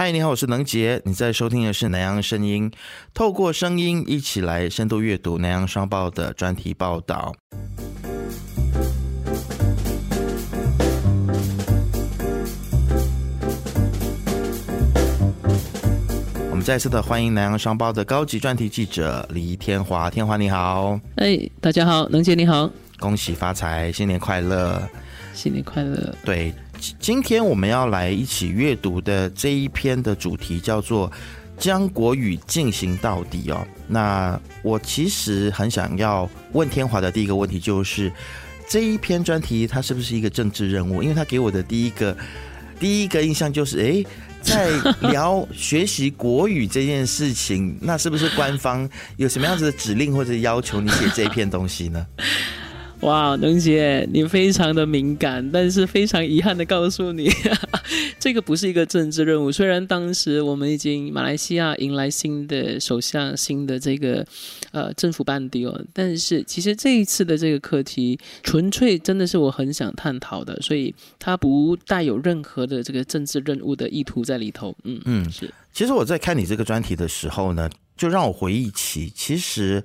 嗨，你好，我是能杰。你在收听的是南洋声音，透过声音一起来深度阅读南洋商报的专题报道。我们再次的欢迎南洋商报的高级专题记者李天华。天华你好，哎，大家好，能杰你好，恭喜发财，新年快乐，新年快乐。对。今天我们要来一起阅读的这一篇的主题叫做“将国语进行到底”哦。那我其实很想要问天华的第一个问题就是：这一篇专题它是不是一个政治任务？因为他给我的第一个第一个印象就是，哎，在聊学习国语这件事情，那是不是官方有什么样子的指令或者要求你写这一篇东西呢？哇，能姐，你非常的敏感，但是非常遗憾的告诉你，这个不是一个政治任务。虽然当时我们已经马来西亚迎来新的首相、新的这个呃政府班底哦，但是其实这一次的这个课题，纯粹真的是我很想探讨的，所以它不带有任何的这个政治任务的意图在里头。嗯嗯，是。其实我在看你这个专题的时候呢，就让我回忆起，其实。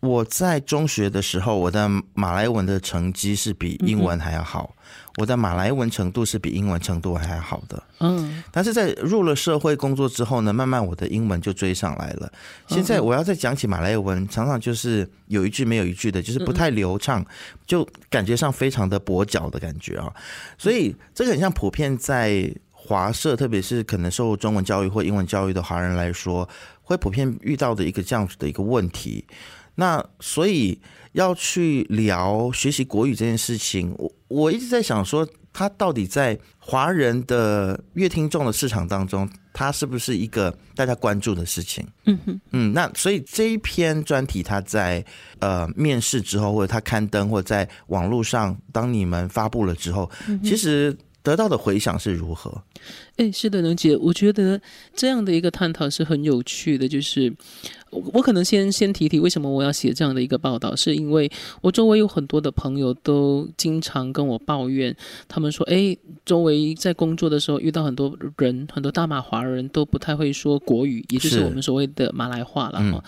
我在中学的时候，我的马来文的成绩是比英文还要好，我的马来文程度是比英文程度还要好的。嗯，但是在入了社会工作之后呢，慢慢我的英文就追上来了。现在我要再讲起马来文，常常就是有一句没有一句的，就是不太流畅，就感觉上非常的跛脚的感觉啊。所以这个很像普遍在华社，特别是可能受中文教育或英文教育的华人来说，会普遍遇到的一个这样子的一个问题。那所以要去聊学习国语这件事情，我我一直在想说，它到底在华人的乐听众的市场当中，它是不是一个大家关注的事情？嗯哼，嗯，那所以这一篇专题，它在呃面试之后，或者它刊登，或者在网络上，当你们发布了之后，其实得到的回响是如何？哎，是的，能姐，我觉得这样的一个探讨是很有趣的，就是。我我可能先先提提为什么我要写这样的一个报道，是因为我周围有很多的朋友都经常跟我抱怨，他们说，哎，周围在工作的时候遇到很多人，很多大马华人都不太会说国语，也就是我们所谓的马来话了哈。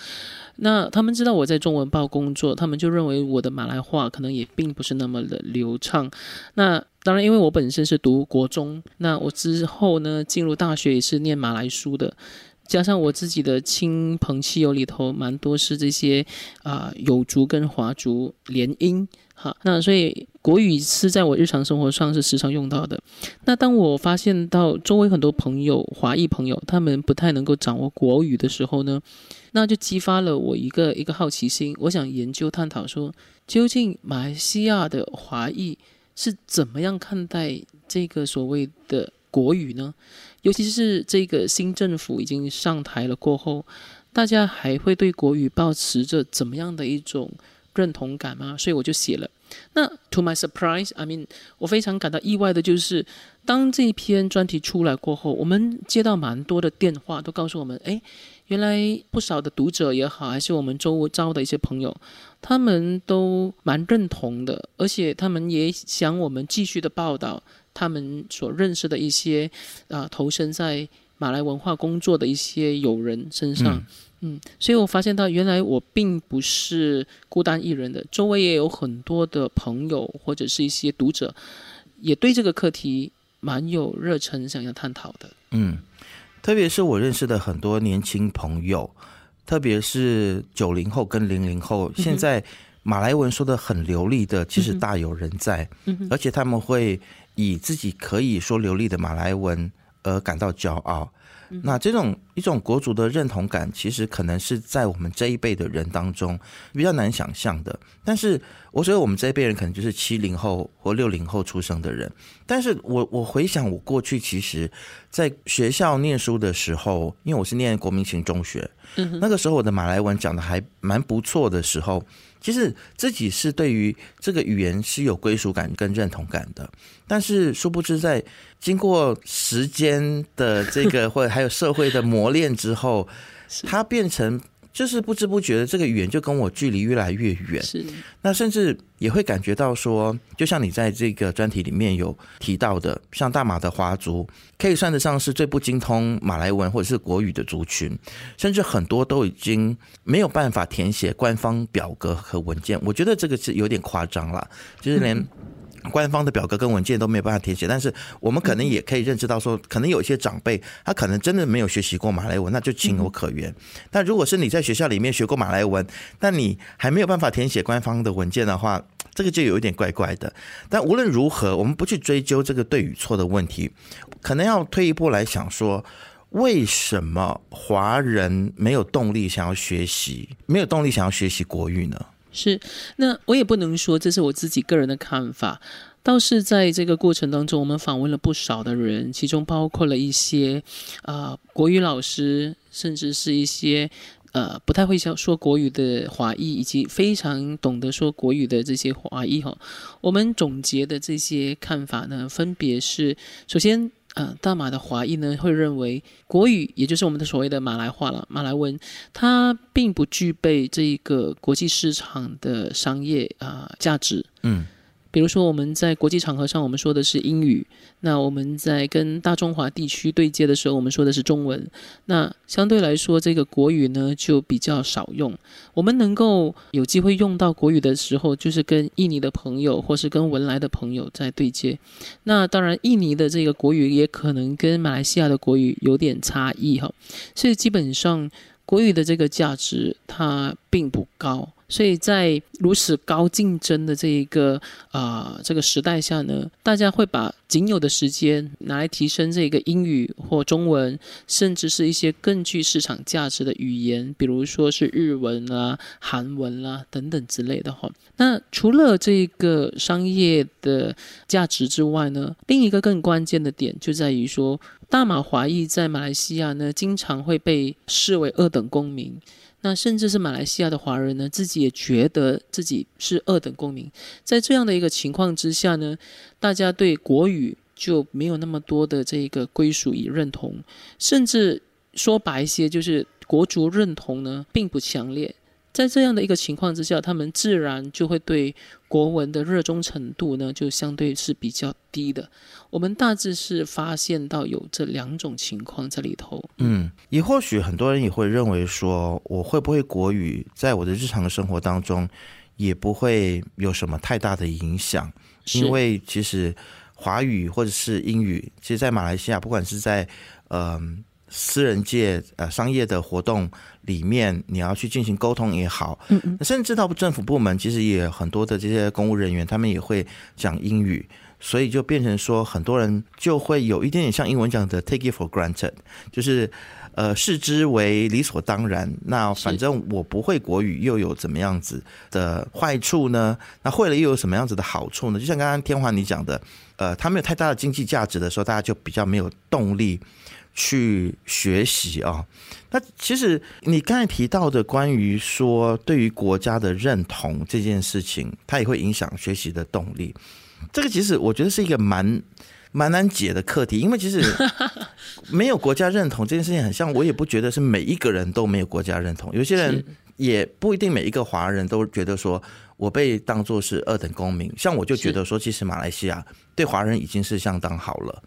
那他们知道我在中文报工作，他们就认为我的马来话可能也并不是那么的流畅。那当然，因为我本身是读国中，那我之后呢进入大学也是念马来书的。加上我自己的亲朋戚友里头，蛮多是这些啊有族跟华族联姻，哈，那所以国语是在我日常生活上是时常用到的。那当我发现到周围很多朋友华裔朋友他们不太能够掌握国语的时候呢，那就激发了我一个一个好奇心，我想研究探讨说，究竟马来西亚的华裔是怎么样看待这个所谓的国语呢？尤其是这个新政府已经上台了过后，大家还会对国语保持着怎么样的一种认同感吗？所以我就写了。那 To my surprise, I mean，我非常感到意外的就是，当这一篇专题出来过后，我们接到蛮多的电话，都告诉我们，哎，原来不少的读者也好，还是我们周遭的一些朋友，他们都蛮认同的，而且他们也想我们继续的报道。他们所认识的一些啊，投身在马来文化工作的一些友人身上，所以我发现到原来我并不是孤单一人的，周围也有很多的朋友或者是一些读者，也对这个课题蛮有热忱，想要探讨的。嗯，特别是我认识的很多年轻朋友，特别是九零后跟零零后，现在马来文说的很流利的，其实大有人在，而且他们会。以自己可以说流利的马来文而感到骄傲，那这种一种国族的认同感，其实可能是在我们这一辈的人当中比较难想象的。但是，我觉得我们这一辈人可能就是七零后或六零后出生的人。但是我我回想我过去，其实在学校念书的时候，因为我是念国民型中学，那个时候我的马来文讲的还蛮不错的时候。其实自己是对于这个语言是有归属感跟认同感的，但是殊不知在经过时间的这个 或者还有社会的磨练之后，它变成就是不知不觉的这个语言就跟我距离越来越远。是，那甚至也会感觉到说，就像你在这个专题里面有提到的，像大马的华族，可以算得上是最不精通马来文或者是国语的族群，甚至很多都已经没有办法填写官方表格和文件。我觉得这个是有点夸张了，就是连。官方的表格跟文件都没有办法填写，但是我们可能也可以认知到，说可能有一些长辈他可能真的没有学习过马来文，那就情有可原。但如果是你在学校里面学过马来文，但你还没有办法填写官方的文件的话，这个就有一点怪怪的。但无论如何，我们不去追究这个对与错的问题，可能要退一步来想说，为什么华人没有动力想要学习，没有动力想要学习国语呢？是，那我也不能说这是我自己个人的看法，倒是在这个过程当中，我们访问了不少的人，其中包括了一些啊国语老师，甚至是一些呃不太会说说国语的华裔，以及非常懂得说国语的这些华裔哈。我们总结的这些看法呢，分别是首先。呃，大马的华裔呢会认为国语，也就是我们的所谓的马来话了，马来文，它并不具备这一个国际市场的商业啊价值。嗯。比如说，我们在国际场合上，我们说的是英语；那我们在跟大中华地区对接的时候，我们说的是中文。那相对来说，这个国语呢就比较少用。我们能够有机会用到国语的时候，就是跟印尼的朋友或是跟文莱的朋友在对接。那当然，印尼的这个国语也可能跟马来西亚的国语有点差异哈。所以基本上，国语的这个价值它并不高。所以在如此高竞争的这一个啊这个时代下呢，大家会把仅有的时间拿来提升这个英语或中文，甚至是一些更具市场价值的语言，比如说是日文啦、韩文啦等等之类的哈。那除了这个商业的价值之外呢，另一个更关键的点就在于说，大马华裔在马来西亚呢，经常会被视为二等公民。那甚至是马来西亚的华人呢，自己也觉得自己是二等公民。在这样的一个情况之下呢，大家对国语就没有那么多的这个归属与认同，甚至说白一些，就是国族认同呢并不强烈。在这样的一个情况之下，他们自然就会对国文的热衷程度呢，就相对是比较低的。我们大致是发现到有这两种情况在里头。嗯，也或许很多人也会认为说，我会不会国语，在我的日常生活当中，也不会有什么太大的影响，因为其实华语或者是英语，其实，在马来西亚，不管是在嗯。私人界呃商业的活动里面，你要去进行沟通也好，嗯嗯，甚至到政府部门，其实也很多的这些公务人员，他们也会讲英语，所以就变成说，很多人就会有一点点像英文讲的 take it for granted，就是呃视之为理所当然。那反正我不会国语，又有怎么样子的坏处呢？那会了又有什么样子的好处呢？就像刚刚天华你讲的，呃，它没有太大的经济价值的时候，大家就比较没有动力。去学习啊，那其实你刚才提到的关于说对于国家的认同这件事情，它也会影响学习的动力。这个其实我觉得是一个蛮蛮难解的课题，因为其实 没有国家认同这件事情，很像我也不觉得是每一个人都没有国家认同，有些人也不一定每一个华人都觉得说我被当作是二等公民。像我就觉得说，其实马来西亚对华人已经是相当好了。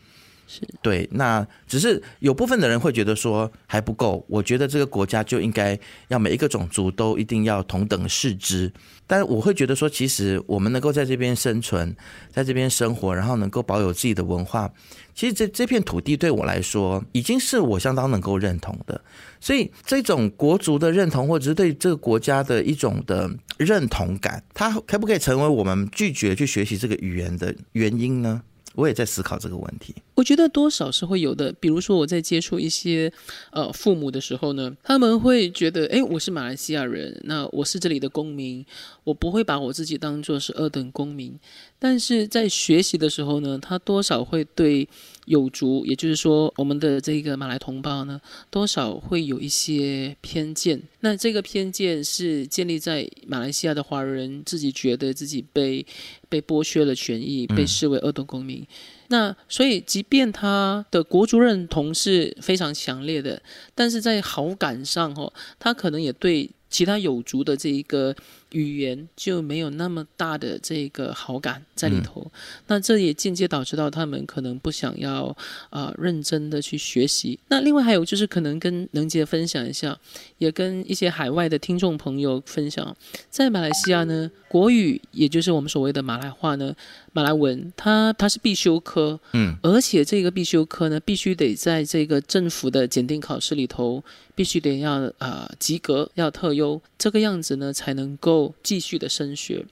对，那只是有部分的人会觉得说还不够。我觉得这个国家就应该要每一个种族都一定要同等视之。但我会觉得说，其实我们能够在这边生存，在这边生活，然后能够保有自己的文化，其实这这片土地对我来说，已经是我相当能够认同的。所以这种国族的认同，或者是对这个国家的一种的认同感，它可不可以成为我们拒绝去学习这个语言的原因呢？我也在思考这个问题。我觉得多少是会有的。比如说我在接触一些呃父母的时候呢，他们会觉得，哎，我是马来西亚人，那我是这里的公民，我不会把我自己当做是二等公民。但是在学习的时候呢，他多少会对有族，也就是说我们的这个马来同胞呢，多少会有一些偏见。那这个偏见是建立在马来西亚的华人自己觉得自己被被剥削了权益，被视为二等公民。那所以，即便他的国足认同是非常强烈的，但是在好感上，哦，他可能也对其他有足的这一个。语言就没有那么大的这个好感在里头，那这也间接导致到他们可能不想要啊认真的去学习。那另外还有就是可能跟能杰分享一下，也跟一些海外的听众朋友分享，在马来西亚呢，国语也就是我们所谓的马来话呢，马来文它它是必修科，嗯，而且这个必修科呢，必须得在这个政府的检定考试里头，必须得要啊及格，要特优，这个样子呢才能够。继续的升学，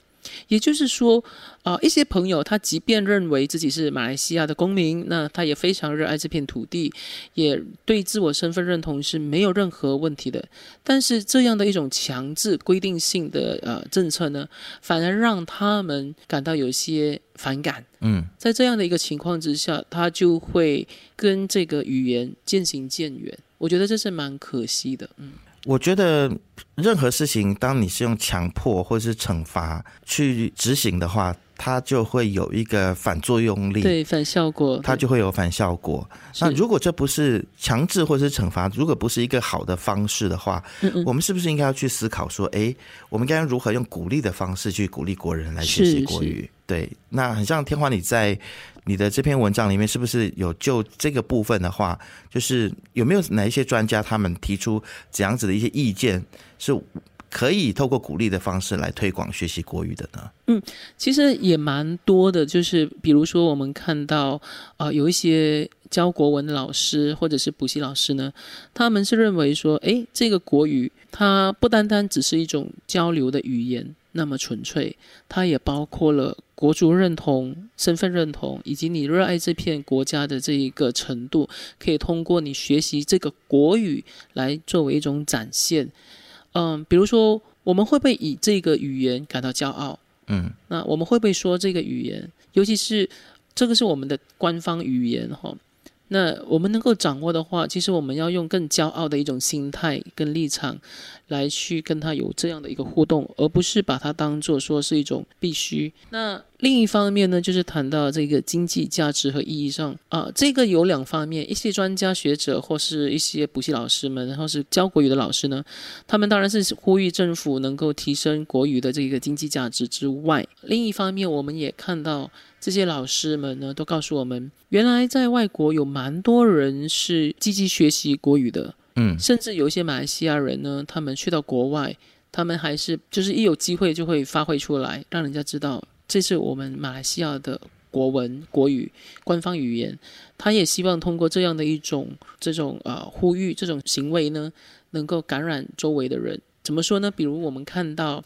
也就是说，啊，一些朋友他即便认为自己是马来西亚的公民，那他也非常热爱这片土地，也对自我身份认同是没有任何问题的。但是这样的一种强制规定性的呃政策呢，反而让他们感到有些反感。嗯，在这样的一个情况之下，他就会跟这个语言渐行渐远。我觉得这是蛮可惜的。嗯。我觉得任何事情，当你是用强迫或者是惩罚去执行的话，它就会有一个反作用力，对反效果，它就会有反效果。那如果这不是强制或者是惩罚，如果不是一个好的方式的话，我们是不是应该要去思考说，哎，我们应该如何用鼓励的方式去鼓励国人来学习国语？对，那很像天华，你在。你的这篇文章里面是不是有就这个部分的话，就是有没有哪一些专家他们提出怎样子的一些意见，是可以透过鼓励的方式来推广学习国语的呢？嗯，其实也蛮多的，就是比如说我们看到啊，有一些教国文的老师或者是补习老师呢，他们是认为说，诶，这个国语它不单单只是一种交流的语言。那么纯粹，它也包括了国族认同、身份认同，以及你热爱这片国家的这一个程度，可以通过你学习这个国语来作为一种展现。嗯，比如说，我们会不会以这个语言感到骄傲？嗯，那我们会不会说这个语言？尤其是这个是我们的官方语言，哈。那我们能够掌握的话，其实我们要用更骄傲的一种心态跟立场，来去跟他有这样的一个互动，而不是把它当做说是一种必须。那另一方面呢，就是谈到这个经济价值和意义上啊，这个有两方面，一些专家学者或是一些补习老师们，然后是教国语的老师呢，他们当然是呼吁政府能够提升国语的这个经济价值之外，另一方面我们也看到。这些老师们呢，都告诉我们，原来在外国有蛮多人是积极学习国语的，嗯，甚至有一些马来西亚人呢，他们去到国外，他们还是就是一有机会就会发挥出来，让人家知道这是我们马来西亚的国文国语官方语言。他也希望通过这样的一种这种呃呼吁，这种行为呢，能够感染周围的人。怎么说呢？比如我们看到。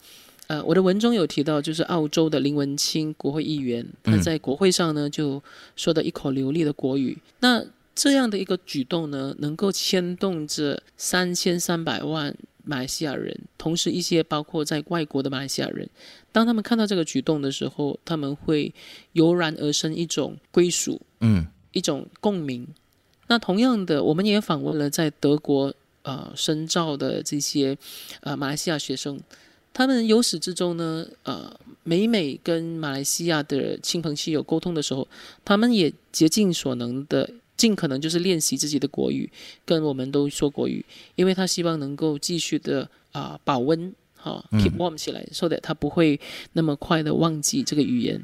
呃，我的文中有提到，就是澳洲的林文清国会议员，他在国会上呢就说的一口流利的国语。那这样的一个举动呢，能够牵动着三千三百万马来西亚人，同时一些包括在外国的马来西亚人，当他们看到这个举动的时候，他们会油然而生一种归属，嗯，一种共鸣。那同样的，我们也访问了在德国呃深造的这些呃马来西亚学生。他们由始至终呢，呃，每每跟马来西亚的亲朋戚友沟通的时候，他们也竭尽所能的，尽可能就是练习自己的国语，跟我们都说国语，因为他希望能够继续的啊保温。好，keep warm 起来，so that 他不会那么快的忘记这个语言。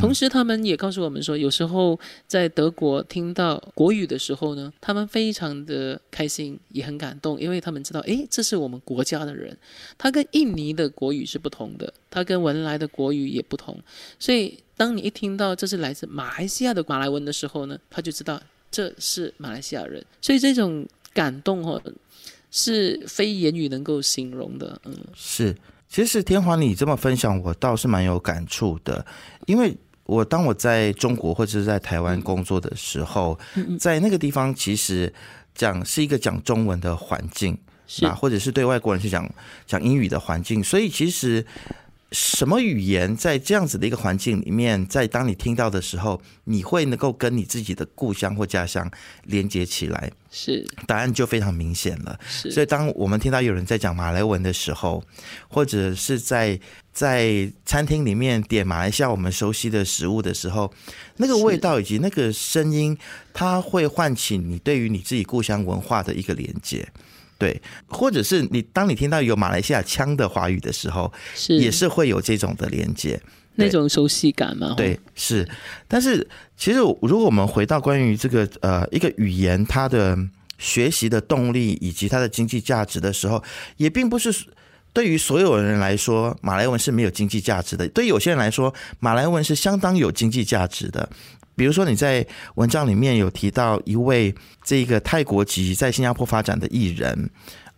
同时，他们也告诉我们说，有时候在德国听到国语的时候呢，他们非常的开心，也很感动，因为他们知道，诶，这是我们国家的人。他跟印尼的国语是不同的，他跟文莱的国语也不同。所以，当你一听到这是来自马来西亚的马来文的时候呢，他就知道这是马来西亚人。所以，这种感动哦。是非言语能够形容的，嗯，是。其实天华，你这么分享，我倒是蛮有感触的。因为我当我在中国或者是在台湾工作的时候，在那个地方，其实讲是一个讲中文的环境，是或者是对外国人去讲讲英语的环境，所以其实什么语言在这样子的一个环境里面，在当你听到的时候，你会能够跟你自己的故乡或家乡连接起来？是答案就非常明显了。是，所以当我们听到有人在讲马来文的时候，或者是在在餐厅里面点马来西亚我们熟悉的食物的时候，那个味道以及那个声音，它会唤起你对于你自己故乡文化的一个连接。对，或者是你当你听到有马来西亚腔的华语的时候，是也是会有这种的连接。那种熟悉感嘛？对，是。但是其实如果我们回到关于这个呃一个语言它的学习的动力以及它的经济价值的时候，也并不是对于所有人来说马来文是没有经济价值的。对有些人来说，马来文是相当有经济价值的。比如说你在文章里面有提到一位这个泰国籍在新加坡发展的艺人，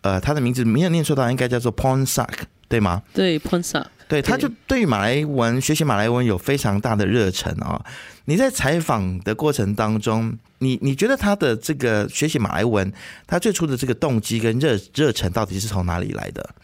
呃，他的名字没有念错到，应该叫做 Ponsak，对吗？对，Ponsak。对，他就对于马来文学习马来文有非常大的热忱啊！你在采访的过程当中，你你觉得他的这个学习马来文，他最初的这个动机跟热热忱到底是从哪里来的？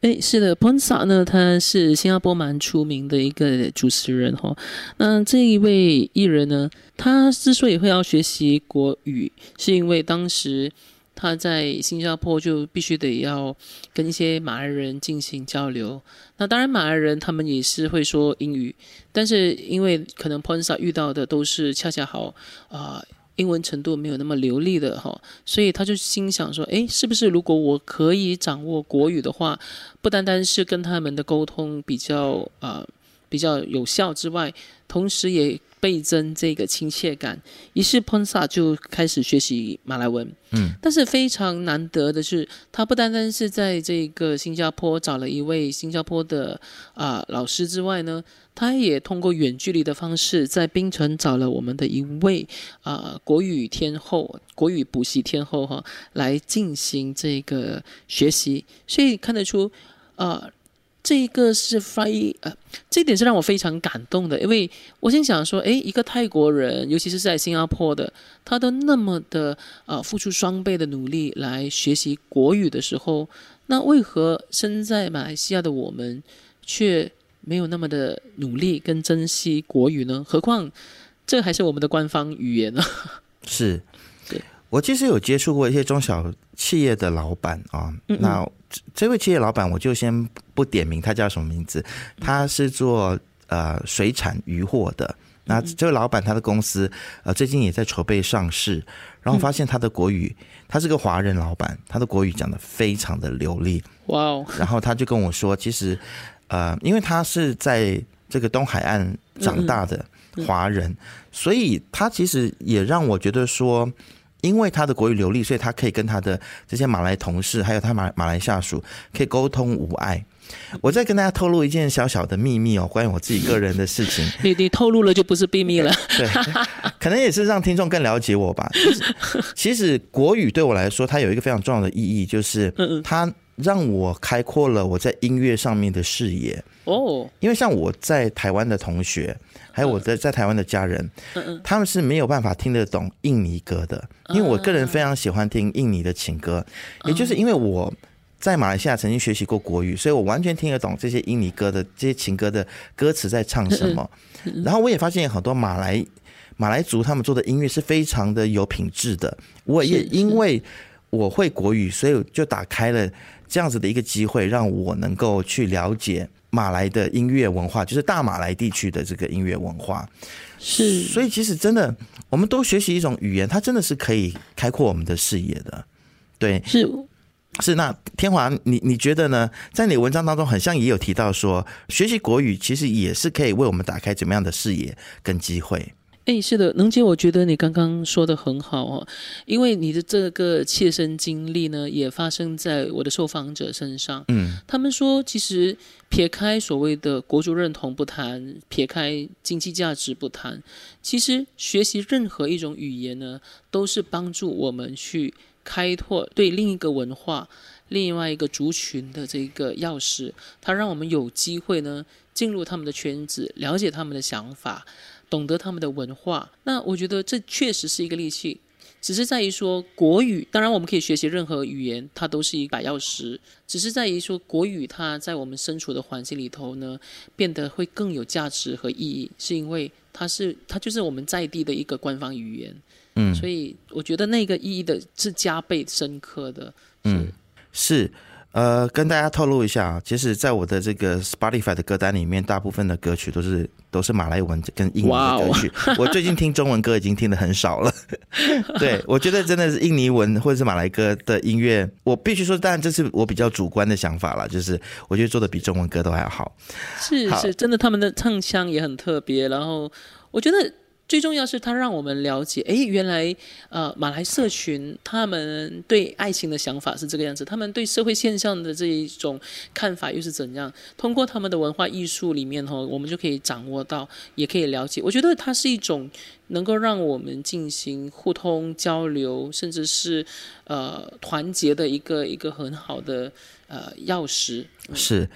哎，是的 p o n s a 呢，他是新加坡蛮出名的一个主持人哈。那这一位艺人呢，他之所以会要学习国语，是因为当时。他在新加坡就必须得要跟一些马来人进行交流。那当然，马来人他们也是会说英语，但是因为可能 Ponsa 遇到的都是恰恰好啊，英文程度没有那么流利的哈，所以他就心想说：，哎，是不是如果我可以掌握国语的话，不单单是跟他们的沟通比较啊比较有效之外，同时也。倍增这个亲切感，于是 Ponsa 就开始学习马来文。嗯，但是非常难得的是，他不单单是在这个新加坡找了一位新加坡的啊老师之外呢，他也通过远距离的方式，在槟城找了我们的一位啊国语天后、国语补习天后哈，来进行这个学习。所以看得出，呃。这一个是翻译，呃，这点是让我非常感动的，因为我心想说，诶，一个泰国人，尤其是在新加坡的，他都那么的呃付出双倍的努力来学习国语的时候，那为何身在马来西亚的我们却没有那么的努力跟珍惜国语呢？何况这还是我们的官方语言呢？是，我其实有接触过一些中小企业的老板啊，那。这位企业老板，我就先不点名，他叫什么名字？他是做呃水产渔货的。那这位老板他的公司呃最近也在筹备上市，然后发现他的国语，他是个华人老板，他的国语讲的非常的流利。哇哦！然后他就跟我说，其实呃，因为他是在这个东海岸长大的华人，所以他其实也让我觉得说。因为他的国语流利，所以他可以跟他的这些马来同事，还有他马马来下属，可以沟通无碍。我再跟大家透露一件小小的秘密哦，关于我自己个人的事情。你你透露了就不是秘密了。对，可能也是让听众更了解我吧。其实国语对我来说，它有一个非常重要的意义，就是它让我开阔了我在音乐上面的视野。哦，因为像我在台湾的同学。还有我的在台湾的家人，他们是没有办法听得懂印尼歌的，因为我个人非常喜欢听印尼的情歌，也就是因为我在马来西亚曾经学习过国语，所以我完全听得懂这些印尼歌的这些情歌的歌词在唱什么。然后我也发现很多马来马来族他们做的音乐是非常的有品质的。我也因为我会国语，所以就打开了这样子的一个机会，让我能够去了解。马来的音乐文化，就是大马来地区的这个音乐文化，是。所以其实真的，我们多学习一种语言，它真的是可以开阔我们的视野的。对，是是。那天华，你你觉得呢？在你文章当中，很像也有提到说，学习国语其实也是可以为我们打开怎么样的视野跟机会。哎，是的，能姐，我觉得你刚刚说的很好哦，因为你的这个切身经历呢，也发生在我的受访者身上。嗯，他们说，其实撇开所谓的国族认同不谈，撇开经济价值不谈，其实学习任何一种语言呢，都是帮助我们去开拓对另一个文化、另外一个族群的这个钥匙。它让我们有机会呢，进入他们的圈子，了解他们的想法。懂得他们的文化，那我觉得这确实是一个利器。只是在于说国语，当然我们可以学习任何语言，它都是一把钥匙。只是在于说国语，它在我们身处的环境里头呢，变得会更有价值和意义，是因为它是它就是我们在地的一个官方语言。嗯，所以我觉得那个意义的是加倍深刻的。嗯，是。呃，跟大家透露一下啊，其实，在我的这个 Spotify 的歌单里面，大部分的歌曲都是都是马来文跟印尼的歌曲。我最近听中文歌已经听的很少了。对，我觉得真的是印尼文或者是马来歌的音乐，我必须说，当然这是我比较主观的想法了，就是我觉得做的比中文歌都还要好。是是，真的，他们的唱腔也很特别。然后，我觉得。最重要是，它让我们了解，哎，原来，呃，马来社群他们对爱情的想法是这个样子，他们对社会现象的这一种看法又是怎样？通过他们的文化艺术里面，哈，我们就可以掌握到，也可以了解。我觉得它是一种能够让我们进行互通交流，甚至是呃团结的一个一个很好的呃钥匙。是，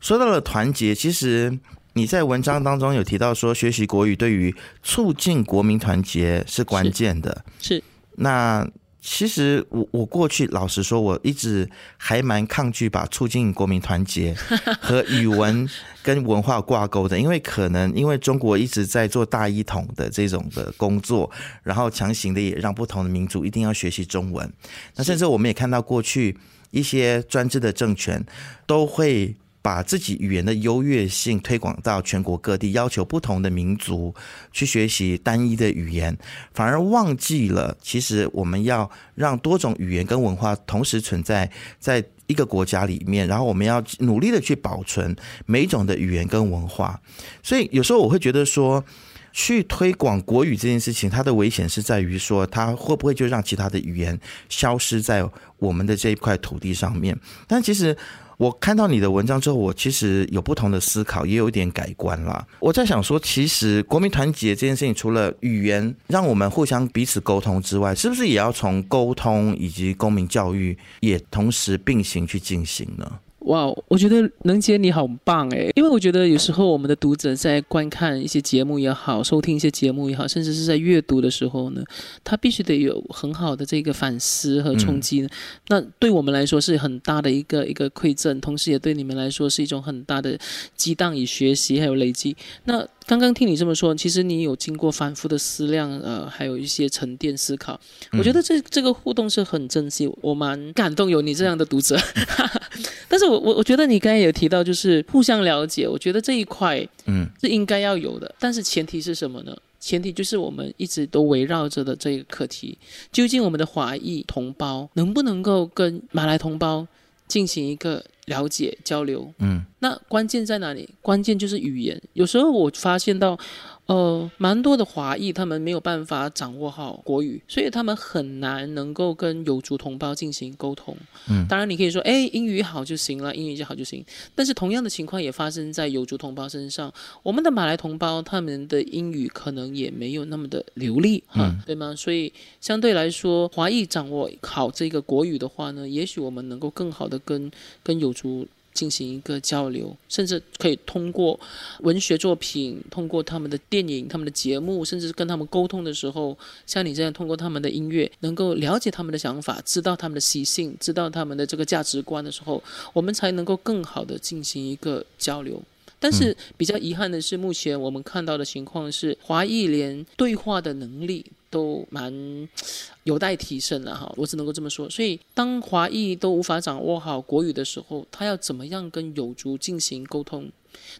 说到了团结，其实。你在文章当中有提到说，学习国语对于促进国民团结是关键的。是。那其实我我过去老实说，我一直还蛮抗拒把促进国民团结 和语文跟文化挂钩的，因为可能因为中国一直在做大一统的这种的工作，然后强行的也让不同的民族一定要学习中文。那甚至我们也看到过去一些专制的政权都会。把自己语言的优越性推广到全国各地，要求不同的民族去学习单一的语言，反而忘记了其实我们要让多种语言跟文化同时存在在一个国家里面，然后我们要努力的去保存每一种的语言跟文化。所以有时候我会觉得说，去推广国语这件事情，它的危险是在于说，它会不会就让其他的语言消失在我们的这一块土地上面？但其实。我看到你的文章之后，我其实有不同的思考，也有一点改观啦。我在想说，其实国民团结这件事情，除了语言让我们互相彼此沟通之外，是不是也要从沟通以及公民教育也同时并行去进行呢？哇，我觉得能姐你好棒诶，因为我觉得有时候我们的读者在观看一些节目也好，收听一些节目也好，甚至是在阅读的时候呢，他必须得有很好的这个反思和冲击。那对我们来说是很大的一个一个馈赠，同时也对你们来说是一种很大的激荡与学习还有累积。那刚刚听你这么说，其实你有经过反复的思量，呃，还有一些沉淀思考。我觉得这这个互动是很珍惜，我蛮感动有你这样的读者。但是我我我觉得你刚才也提到，就是互相了解，我觉得这一块嗯是应该要有的。但是前提是什么呢？前提就是我们一直都围绕着的这个课题，究竟我们的华裔同胞能不能够跟马来同胞进行一个。了解交流，嗯，那关键在哪里？关键就是语言。有时候我发现到。呃，蛮多的华裔他们没有办法掌握好国语，所以他们很难能够跟有族同胞进行沟通。嗯，当然你可以说，哎，英语好就行了，英语就好就行。但是同样的情况也发生在有族同胞身上。我们的马来同胞他们的英语可能也没有那么的流利，哈，对吗？所以相对来说，华裔掌握好这个国语的话呢，也许我们能够更好的跟跟有族。进行一个交流，甚至可以通过文学作品，通过他们的电影、他们的节目，甚至是跟他们沟通的时候，像你这样通过他们的音乐，能够了解他们的想法，知道他们的习性，知道他们的这个价值观的时候，我们才能够更好的进行一个交流。但是比较遗憾的是，目前我们看到的情况是，华裔连对话的能力都蛮有待提升的哈，我只能够这么说。所以，当华裔都无法掌握好国语的时候，他要怎么样跟友族进行沟通？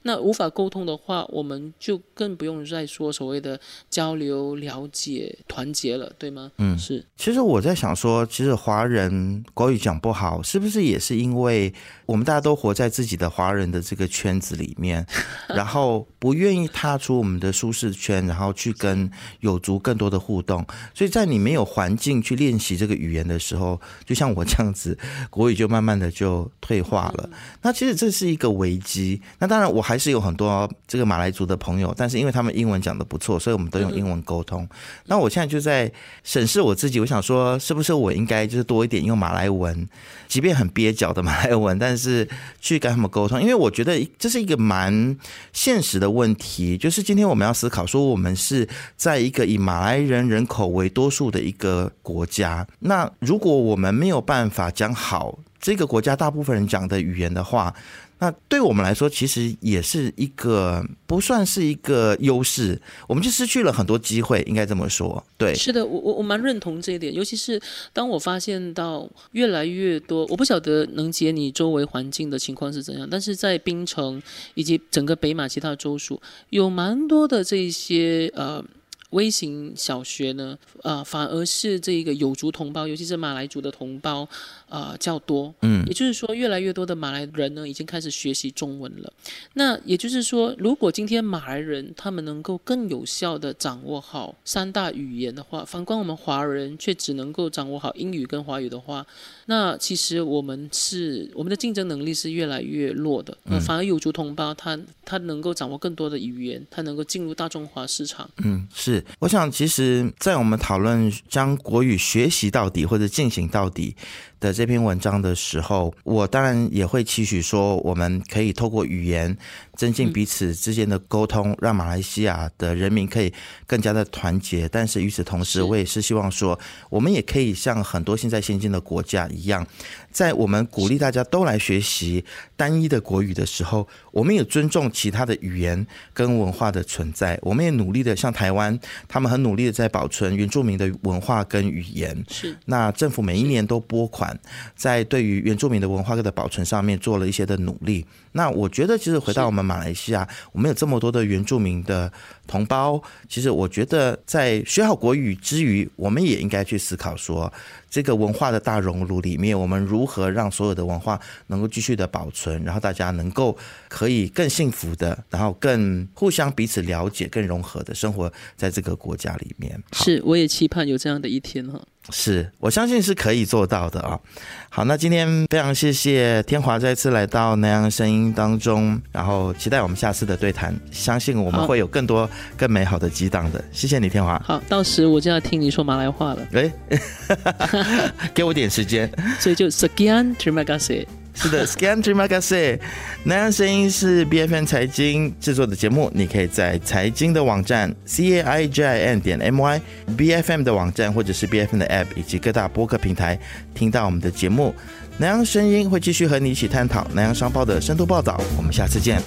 那无法沟通的话，我们就更不用再说所谓的交流、了解、团结了，对吗？嗯，是。其实我在想说，其实华人国语讲不好，是不是也是因为我们大家都活在自己的华人的这个圈子里面，然后不愿意踏出我们的舒适圈，然后去跟有足更多的互动？所以在你没有环境去练习这个语言的时候，就像我这样子，国语就慢慢的就退化了。那其实这是一个危机。那。当然我还是有很多这个马来族的朋友，但是因为他们英文讲的不错，所以我们都用英文沟通。那我现在就在审视我自己，我想说，是不是我应该就是多一点用马来文，即便很蹩脚的马来文，但是去跟他们沟通，因为我觉得这是一个蛮现实的问题，就是今天我们要思考说，我们是在一个以马来人人口为多数的一个国家，那如果我们没有办法讲好这个国家大部分人讲的语言的话，那对我们来说，其实也是一个不算是一个优势，我们就失去了很多机会，应该这么说。对，是的，我我我蛮认同这一点，尤其是当我发现到越来越多，我不晓得能解你周围环境的情况是怎样，但是在槟城以及整个北马其他州属，有蛮多的这些呃。微型小学呢，呃，反而是这个有族同胞，尤其是马来族的同胞，呃，较多。嗯，也就是说，越来越多的马来人呢，已经开始学习中文了。那也就是说，如果今天马来人他们能够更有效的掌握好三大语言的话，反观我们华人却只能够掌握好英语跟华语的话，那其实我们是我们的竞争能力是越来越弱的。嗯，反而有族同胞他他能够掌握更多的语言，他能够进入大中华市场。嗯，是。我想，其实，在我们讨论将国语学习到底或者进行到底的这篇文章的时候，我当然也会期许说，我们可以透过语言增进彼此之间的沟通，让马来西亚的人民可以更加的团结。但是与此同时，我也是希望说，我们也可以像很多现在先进的国家一样。在我们鼓励大家都来学习单一的国语的时候，我们也尊重其他的语言跟文化的存在。我们也努力的，像台湾，他们很努力的在保存原住民的文化跟语言。是。那政府每一年都拨款，在对于原住民的文化的保存上面做了一些的努力。那我觉得，其实回到我们马来西亚，我们有这么多的原住民的同胞，其实我觉得在学好国语之余，我们也应该去思考说。这个文化的大熔炉里面，我们如何让所有的文化能够继续的保存，然后大家能够可以更幸福的，然后更互相彼此了解、更融合的生活在这个国家里面。是，我也期盼有这样的一天哈。是我相信是可以做到的啊。好，那今天非常谢谢天华再次来到南洋声音当中，然后期待我们下次的对谈，相信我们会有更多更美好的激荡的。谢谢你，天华。好，到时我就要听你说马来话了。哎，给我点时间。所以就 Sekian terima kasih。是的，Scan Terima kasih。南洋声音是 B F N 财经制作的节目，你可以在财经的网站 C A I J I N 点 M Y B F M 的网站，或者是 B F N 的 App 以及各大播客平台听到我们的节目。南洋声音会继续和你一起探讨南洋商报的深度报道。我们下次见。